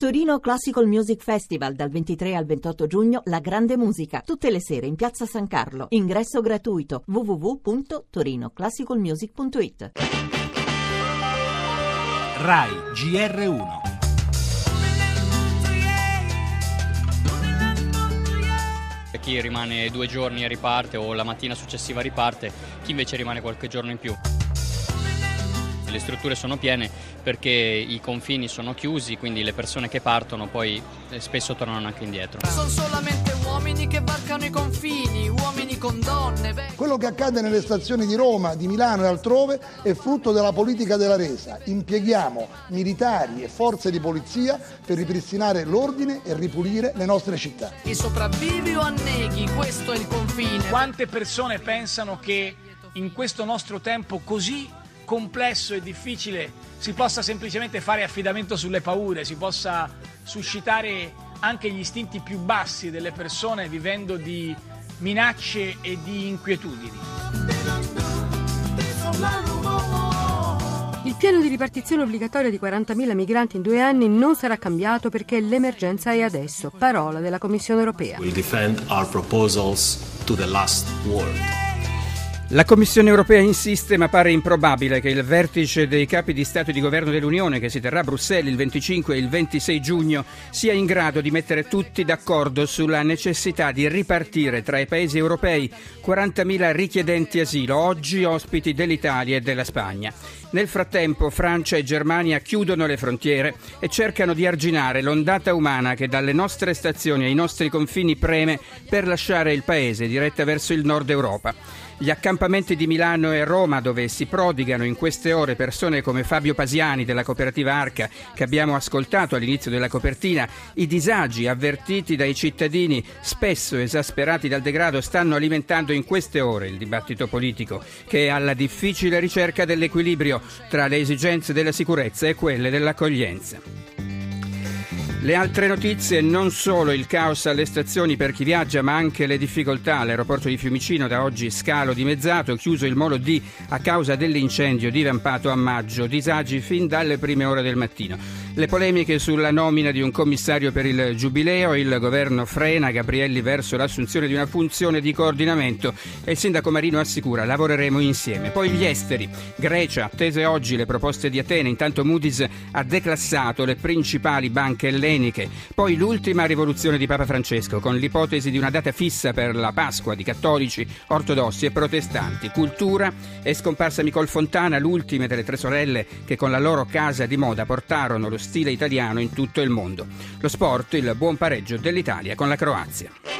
Torino Classical Music Festival dal 23 al 28 giugno La Grande Musica, tutte le sere in Piazza San Carlo. Ingresso gratuito www.torinoclassicalmusic.it. RAI GR1 Chi rimane due giorni e riparte o la mattina successiva riparte, chi invece rimane qualche giorno in più. Le strutture sono piene perché i confini sono chiusi, quindi le persone che partono poi eh, spesso tornano anche indietro. Sono solamente uomini che varcano i confini, uomini con donne. Beh. Quello che accade nelle stazioni di Roma, di Milano e altrove è frutto della politica della resa. Impieghiamo militari e forze di polizia per ripristinare l'ordine e ripulire le nostre città. I sopravvivi o anneghi, questo è il confine. Quante persone pensano che in questo nostro tempo così complesso e difficile si possa semplicemente fare affidamento sulle paure, si possa suscitare anche gli istinti più bassi delle persone vivendo di minacce e di inquietudini. Il piano di ripartizione obbligatoria di 40.000 migranti in due anni non sarà cambiato perché l'emergenza è adesso. Parola della Commissione europea. We'll defend our proposals to the last word. La Commissione europea insiste, ma pare improbabile che il vertice dei capi di Stato e di Governo dell'Unione, che si terrà a Bruxelles il 25 e il 26 giugno, sia in grado di mettere tutti d'accordo sulla necessità di ripartire tra i paesi europei 40.000 richiedenti asilo, oggi ospiti dell'Italia e della Spagna. Nel frattempo Francia e Germania chiudono le frontiere e cercano di arginare l'ondata umana che dalle nostre stazioni ai nostri confini preme per lasciare il paese diretta verso il nord Europa. Gli accampamenti di Milano e Roma, dove si prodigano in queste ore persone come Fabio Pasiani della cooperativa Arca, che abbiamo ascoltato all'inizio della copertina, i disagi avvertiti dai cittadini, spesso esasperati dal degrado, stanno alimentando in queste ore il dibattito politico, che è alla difficile ricerca dell'equilibrio tra le esigenze della sicurezza e quelle dell'accoglienza. Le altre notizie, non solo il caos alle stazioni per chi viaggia, ma anche le difficoltà all'aeroporto di Fiumicino, da oggi scalo dimezzato, chiuso il molo D a causa dell'incendio divampato a maggio, disagi fin dalle prime ore del mattino. Le polemiche sulla nomina di un commissario per il giubileo, il governo frena Gabrielli verso l'assunzione di una funzione di coordinamento e il sindaco Marino assicura lavoreremo insieme. Poi gli esteri, Grecia, attese oggi le proposte di Atene, intanto Moody's ha declassato le principali banche elleniche, poi l'ultima rivoluzione di Papa Francesco con l'ipotesi di una data fissa per la Pasqua di cattolici, ortodossi e protestanti, cultura. È scomparsa Nicole Fontana, l'ultima delle tre sorelle che con la loro casa di moda portarono lo stile italiano in tutto il mondo. Lo sport, il buon pareggio dell'Italia con la Croazia.